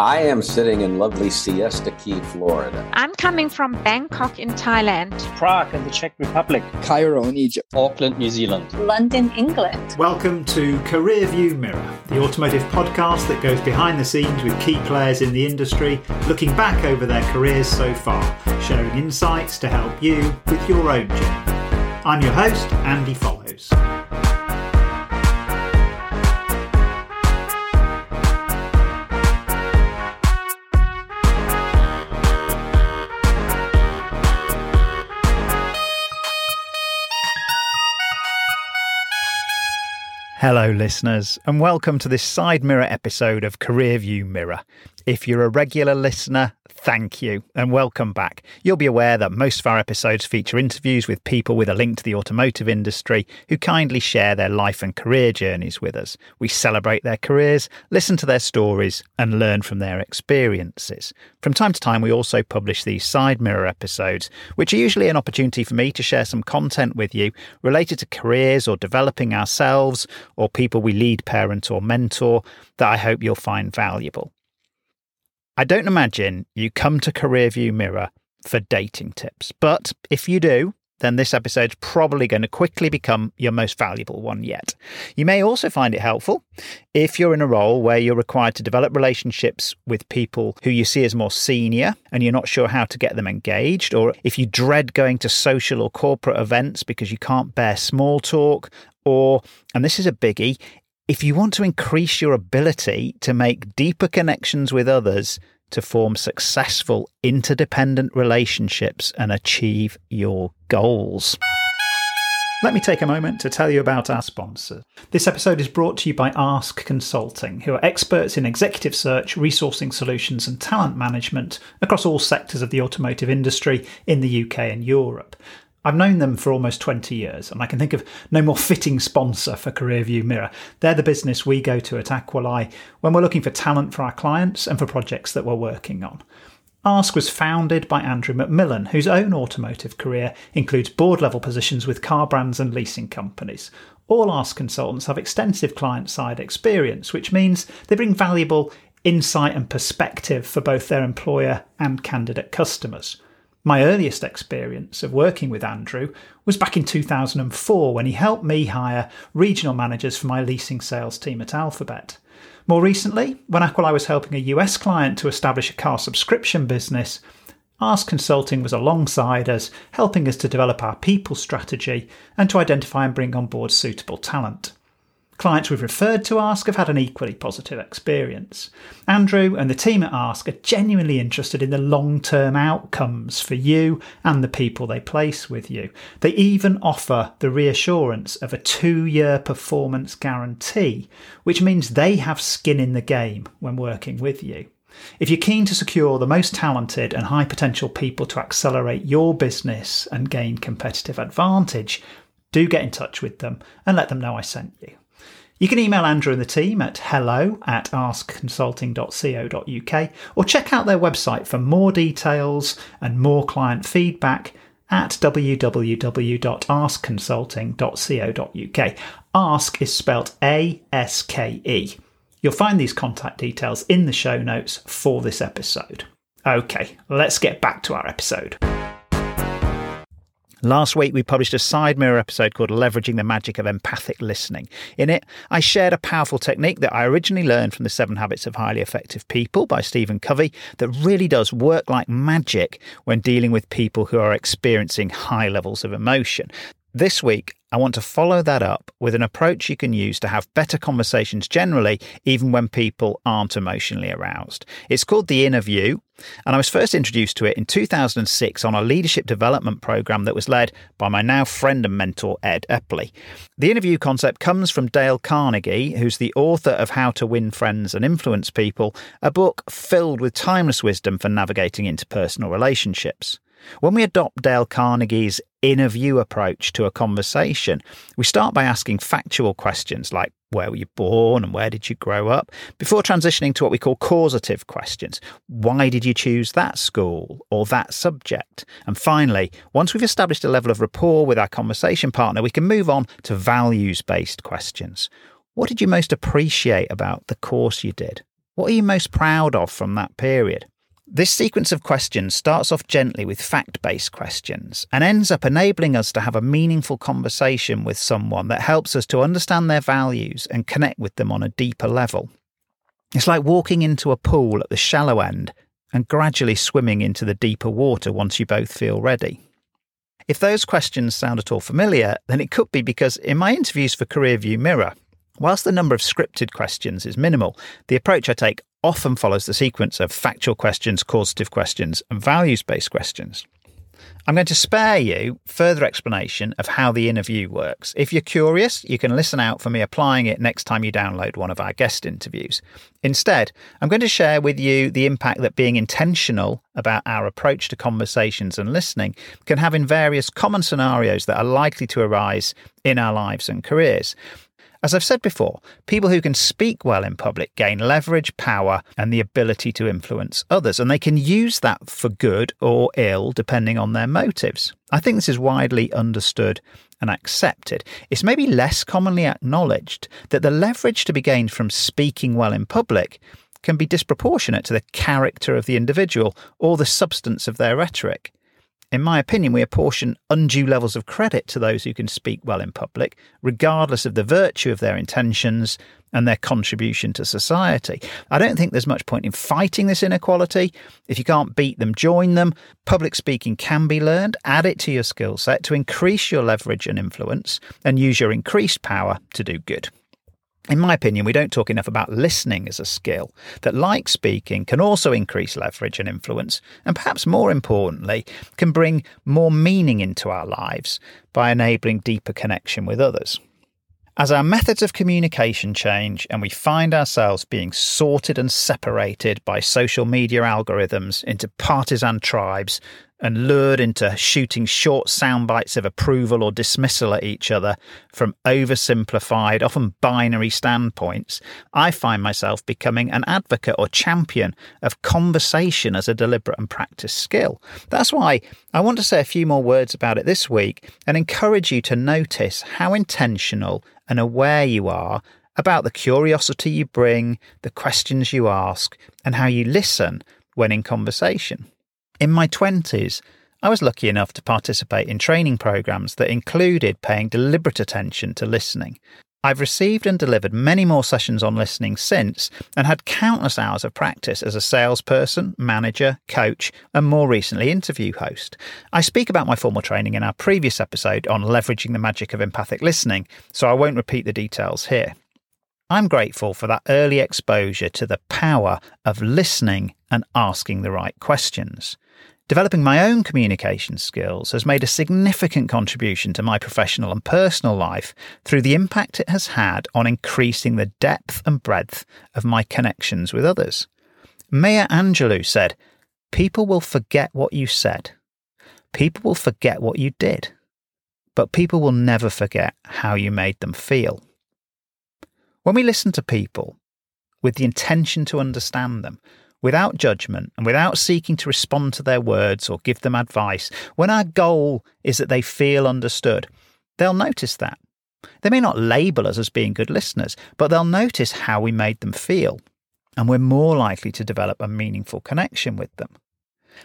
I am sitting in lovely Siesta Key, Florida. I'm coming from Bangkok in Thailand. Prague in the Czech Republic. Cairo in Egypt. Auckland, New Zealand. London, England. Welcome to Career View Mirror, the automotive podcast that goes behind the scenes with key players in the industry, looking back over their careers so far, sharing insights to help you with your own journey. I'm your host, Andy Follows. Hello, listeners, and welcome to this side mirror episode of Career View Mirror. If you're a regular listener, thank you and welcome back. You'll be aware that most of our episodes feature interviews with people with a link to the automotive industry who kindly share their life and career journeys with us. We celebrate their careers, listen to their stories, and learn from their experiences. From time to time, we also publish these side mirror episodes, which are usually an opportunity for me to share some content with you related to careers or developing ourselves or people we lead, parent, or mentor that I hope you'll find valuable. I don't imagine you come to Career View Mirror for dating tips, but if you do, then this episode's probably going to quickly become your most valuable one yet. You may also find it helpful if you're in a role where you're required to develop relationships with people who you see as more senior and you're not sure how to get them engaged, or if you dread going to social or corporate events because you can't bear small talk, or, and this is a biggie, if you want to increase your ability to make deeper connections with others, to form successful interdependent relationships and achieve your goals. Let me take a moment to tell you about our sponsor. This episode is brought to you by ASKE Consulting, who are experts in executive search, resourcing solutions, and talent management across all sectors of the automotive industry in the UK and Europe. I've known them for almost 20 years, and I can think of no more fitting sponsor for Career View Mirror. They're the business we go to at Aquilae when we're looking for talent for our clients and for projects that we're working on. ASKE was founded by Andrew McMillan, whose own automotive career includes board level positions with car brands and leasing companies. All ASKE consultants have extensive client side experience, which means they bring valuable insight and perspective for both their employer and candidate customers. My earliest experience of working with Andrew was back in 2004 when he helped me hire regional managers for my leasing sales team at Alphabet. More recently, when Aquilae was helping a US client to establish a car subscription business, ASKE Consulting was alongside us, helping us to develop our people strategy and to identify and bring on board suitable talent. Clients we've referred to ASKE have had an equally positive experience. Andrew and the team at ASKE are genuinely interested in the long term outcomes for you and the people they place with you. They even offer the reassurance of a two year performance guarantee, which means they have skin in the game when working with you. If you're keen to secure the most talented and high potential people to accelerate your business and gain competitive advantage, do get in touch with them and let them know I sent you. You can email Andrew and the team at hello at askeconsulting.co.uk or check out their website for more details and more client feedback at www.askeconsulting.co.uk. ASKE is spelt A S K E. You'll find these contact details in the show notes for this episode. Okay, let's get back to our episode. Last week, we published a side mirror episode called Leveraging the Magic of Empathic Listening. In it, I shared a powerful technique that I originally learned from The Seven Habits of Highly Effective People by Stephen Covey that really does work like magic when dealing with people who are experiencing high levels of emotion. This week, I want to follow that up with an approach you can use to have better conversations generally, even when people aren't emotionally aroused. It's called the Inner View, and I was first introduced to it in 2006 on a leadership development program that was led by my now friend and mentor, Ed Epley. The interview concept comes from Dale Carnegie, who's the author of How to Win Friends and Influence People, a book filled with timeless wisdom for navigating interpersonal relationships. When we adopt Dale Carnegie's interview approach to a conversation, we start by asking factual questions like where were you born and where did you grow up before transitioning to what we call causative questions. Why did you choose that school or that subject? And finally, once we've established a level of rapport with our conversation partner, we can move on to values based questions. What did you most appreciate about the course you did? What are you most proud of from that period? This sequence of questions starts off gently with fact based questions and ends up enabling us to have a meaningful conversation with someone that helps us to understand their values and connect with them on a deeper level. It's like walking into a pool at the shallow end and gradually swimming into the deeper water once you both feel ready. If those questions sound at all familiar, then it could be because in my interviews for CareerView Mirror, whilst the number of scripted questions is minimal, the approach I take often follows the sequence of factual questions, causative questions, and values based questions. I'm going to spare you further explanation of how the interview works. If you're curious, you can listen out for me applying it next time you download one of our guest interviews. Instead, I'm going to share with you the impact that being intentional about our approach to conversations and listening can have in various common scenarios that are likely to arise in our lives and careers. As I've said before, people who can speak well in public gain leverage, power, and the ability to influence others, and they can use that for good or ill depending on their motives. I think this is widely understood and accepted. It's maybe less commonly acknowledged that the leverage to be gained from speaking well in public can be disproportionate to the character of the individual or the substance of their rhetoric. In my opinion, we apportion undue levels of credit to those who can speak well in public, regardless of the virtue of their intentions and their contribution to society. I don't think there's much point in fighting this inequality. If you can't beat them, join them. Public speaking can be learned. Add it to your skill set to increase your leverage and influence and use your increased power to do good. In my opinion, we don't talk enough about listening as a skill that, like speaking, can also increase leverage and influence, and perhaps more importantly, can bring more meaning into our lives by enabling deeper connection with others. As our methods of communication change and we find ourselves being sorted and separated by social media algorithms into partisan tribes and lured into shooting short sound bites of approval or dismissal at each other from oversimplified, often binary standpoints, I find myself becoming an advocate or champion of conversation as a deliberate and practiced skill. That's why I want to say a few more words about it this week and encourage you to notice how intentional and aware you are about the curiosity you bring, the questions you ask, and how you listen when in conversation. In my 20s, I was lucky enough to participate in training programs that included paying deliberate attention to listening. I've received and delivered many more sessions on listening since and had countless hours of practice as a salesperson, manager, coach, and more recently interview host. I speak about my formal training in our previous episode on leveraging the magic of empathic listening, so I won't repeat the details here. I'm grateful for that early exposure to the power of listening and asking the right questions. Developing my own communication skills has made a significant contribution to my professional and personal life through the impact it has had on increasing the depth and breadth of my connections with others. Maya Angelou said, People will forget what you said. People will forget what you did. But people will never forget how you made them feel. When we listen to people with the intention to understand them, without judgment and without seeking to respond to their words or give them advice, when our goal is that they feel understood, they'll notice that. They may not label us as being good listeners, but they'll notice how we made them feel, and we're more likely to develop a meaningful connection with them.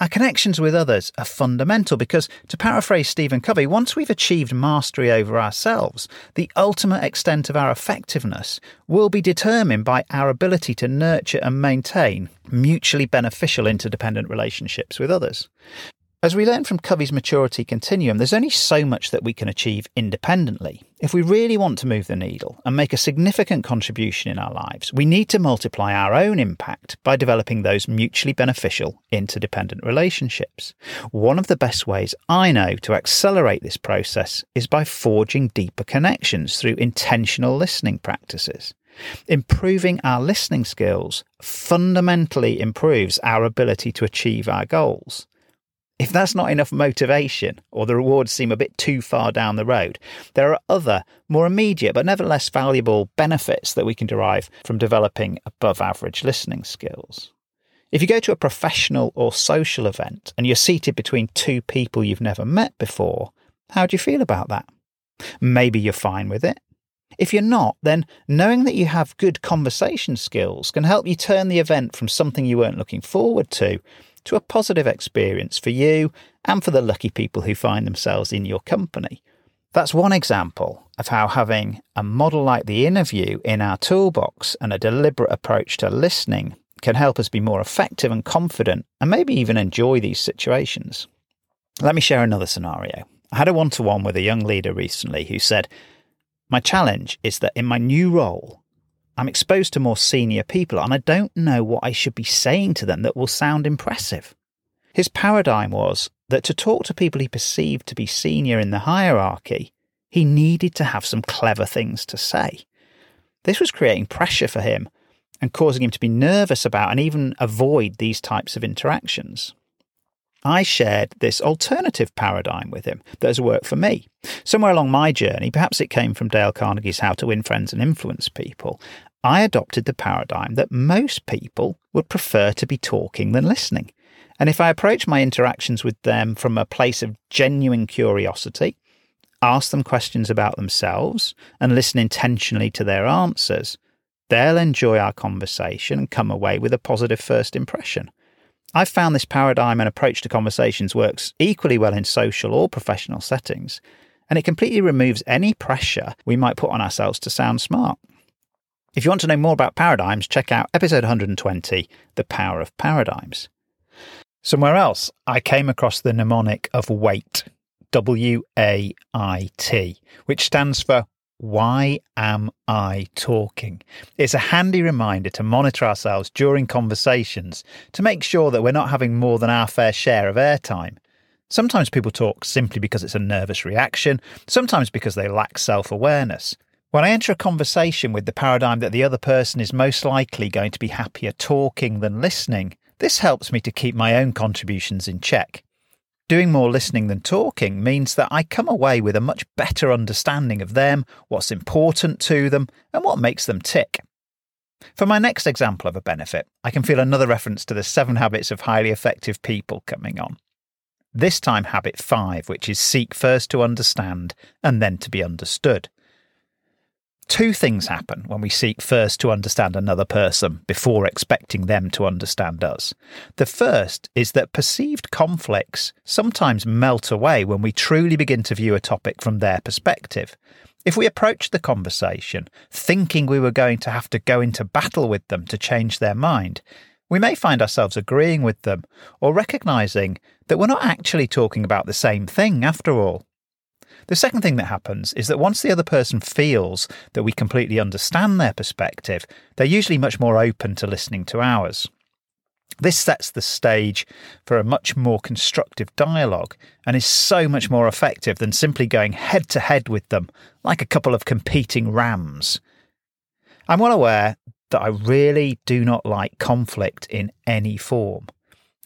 Our connections with others are fundamental because, to paraphrase Stephen Covey, once we've achieved mastery over ourselves, the ultimate extent of our effectiveness will be determined by our ability to nurture and maintain mutually beneficial interdependent relationships with others. As we learn from Covey's maturity continuum, there's only so much that we can achieve independently. If we really want to move the needle and make a significant contribution in our lives, we need to multiply our own impact by developing those mutually beneficial interdependent relationships. One of the best ways I know to accelerate this process is by forging deeper connections through intentional listening practices. Improving our listening skills fundamentally improves our ability to achieve our goals. If that's not enough motivation or the rewards seem a bit too far down the road, there are other, more immediate but nevertheless valuable benefits that we can derive from developing above average listening skills. If you go to a professional or social event and you're seated between two people you've never met before, how do you feel about that? Maybe you're fine with it. If you're not, then knowing that you have good conversation skills can help you turn the event from something you weren't looking forward to to a positive experience for you and for the lucky people who find themselves in your company. That's one example of how having a model like the interview in our toolbox and a deliberate approach to listening can help us be more effective and confident and maybe even enjoy these situations. Let me share another scenario. I had a one to one with a young leader recently who said, My challenge is that in my new role, I'm exposed to more senior people and I don't know what I should be saying to them that will sound impressive. His paradigm was that to talk to people he perceived to be senior in the hierarchy, he needed to have some clever things to say. This was creating pressure for him and causing him to be nervous about and even avoid these types of interactions. I shared this alternative paradigm with him that has worked for me. Somewhere along my journey, perhaps it came from Dale Carnegie's How to Win Friends and Influence People, I adopted the paradigm that most people would prefer to be talking than listening. And if I approach my interactions with them from a place of genuine curiosity, ask them questions about themselves, and listen intentionally to their answers, they'll enjoy our conversation and come away with a positive first impression. I've found this paradigm and approach to conversations works equally well in social or professional settings, and it completely removes any pressure we might put on ourselves to sound smart. If you want to know more about paradigms, check out episode 120 The Power of Paradigms. Somewhere else, I came across the mnemonic of WAIT, W A I T, which stands for why am I talking? It's a handy reminder to monitor ourselves during conversations to make sure that we're not having more than our fair share of airtime. Sometimes people talk simply because it's a nervous reaction, sometimes because they lack self awareness. When I enter a conversation with the paradigm that the other person is most likely going to be happier talking than listening, this helps me to keep my own contributions in check. Doing more listening than talking means that I come away with a much better understanding of them, what's important to them, and what makes them tick. For my next example of a benefit, I can feel another reference to the seven habits of highly effective people coming on. This time, habit five, which is seek first to understand and then to be understood. Two things happen when we seek first to understand another person before expecting them to understand us. The first is that perceived conflicts sometimes melt away when we truly begin to view a topic from their perspective. If we approach the conversation thinking we were going to have to go into battle with them to change their mind, we may find ourselves agreeing with them or recognizing that we're not actually talking about the same thing after all. The second thing that happens is that once the other person feels that we completely understand their perspective, they're usually much more open to listening to ours. This sets the stage for a much more constructive dialogue and is so much more effective than simply going head to head with them like a couple of competing rams. I'm well aware that I really do not like conflict in any form.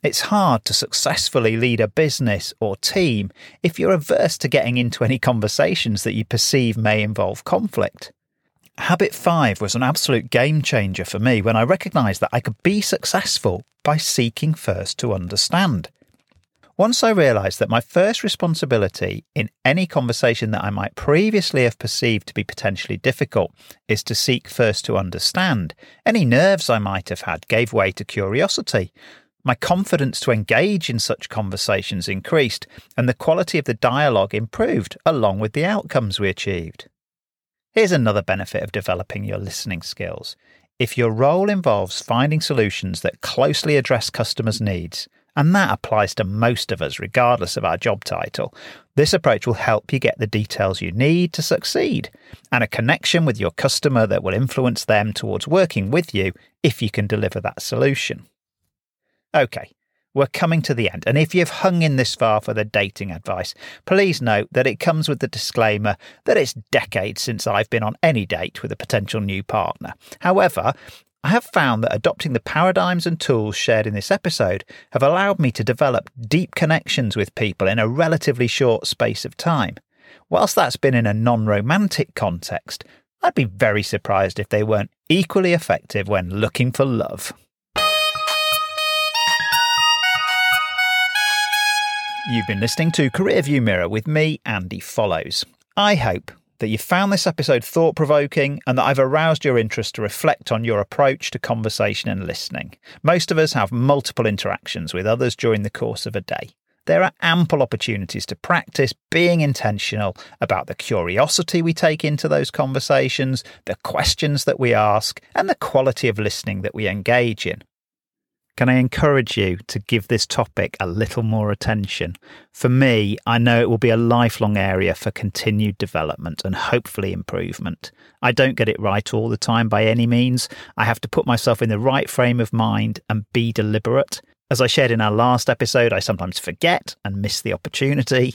It's hard to successfully lead a business or team if you're averse to getting into any conversations that you perceive may involve conflict. Habit 5 was an absolute game changer for me when I recognised that I could be successful by seeking first to understand. Once I realised that my first responsibility in any conversation that I might previously have perceived to be potentially difficult is to seek first to understand, any nerves I might have had gave way to curiosity, my confidence to engage in such conversations increased, and the quality of the dialogue improved along with the outcomes we achieved. Here's another benefit of developing your listening skills. If your role involves finding solutions that closely address customers' needs, and that applies to most of us regardless of our job title, this approach will help you get the details you need to succeed and a connection with your customer that will influence them towards working with you if you can deliver that solution. Okay, we're coming to the end. And if you've hung in this far for the dating advice, please note that it comes with the disclaimer that it's decades since I've been on any date with a potential new partner. However, I have found that adopting the paradigms and tools shared in this episode have allowed me to develop deep connections with people in a relatively short space of time. Whilst that's been in a non romantic context, I'd be very surprised if they weren't equally effective when looking for love. You've been listening to Career View Mirror with me, Andy Follows. I hope that you found this episode thought provoking and that I've aroused your interest to reflect on your approach to conversation and listening. Most of us have multiple interactions with others during the course of a day. There are ample opportunities to practice being intentional about the curiosity we take into those conversations, the questions that we ask, and the quality of listening that we engage in. Can I encourage you to give this topic a little more attention? For me, I know it will be a lifelong area for continued development and hopefully improvement. I don't get it right all the time by any means. I have to put myself in the right frame of mind and be deliberate. As I shared in our last episode, I sometimes forget and miss the opportunity.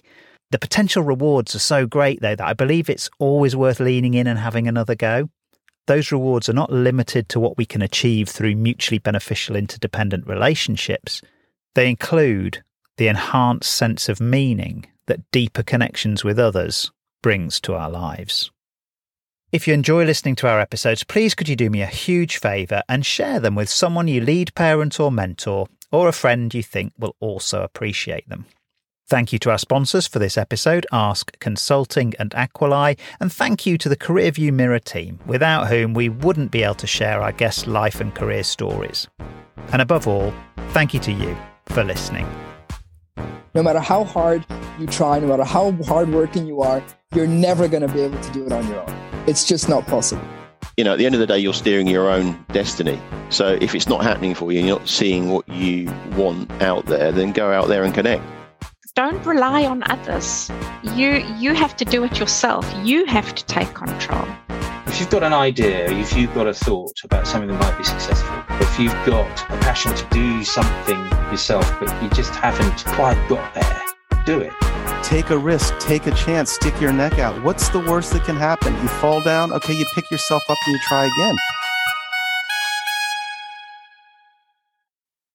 The potential rewards are so great, though, that I believe it's always worth leaning in and having another go. Those rewards are not limited to what we can achieve through mutually beneficial interdependent relationships. They include the enhanced sense of meaning that deeper connections with others brings to our lives. If you enjoy listening to our episodes, please could you do me a huge favour and share them with someone you lead parent or mentor, or a friend you think will also appreciate them. Thank you to our sponsors for this episode, ASKE Consulting and Aquilae, and thank you to the CareerView Mirror team, without whom we wouldn't be able to share our guests' life and career stories. And above all, thank you to you for listening. No matter how hard you try, no matter how hardworking you are, you're never going to be able to do it on your own. It's just not possible. You know, at the end of the day, you're steering your own destiny. So if it's not happening for you, you're not seeing what you want out there, then go out there and connect don't rely on others. You you have to do it yourself. You have to take control. If you've got an idea, if you've got a thought about something that might be successful, if you've got a passion to do something yourself, but you just haven't quite got there, do it. Take a risk, take a chance, stick your neck out. What's the worst that can happen? You fall down, okay, you pick yourself up and you try again.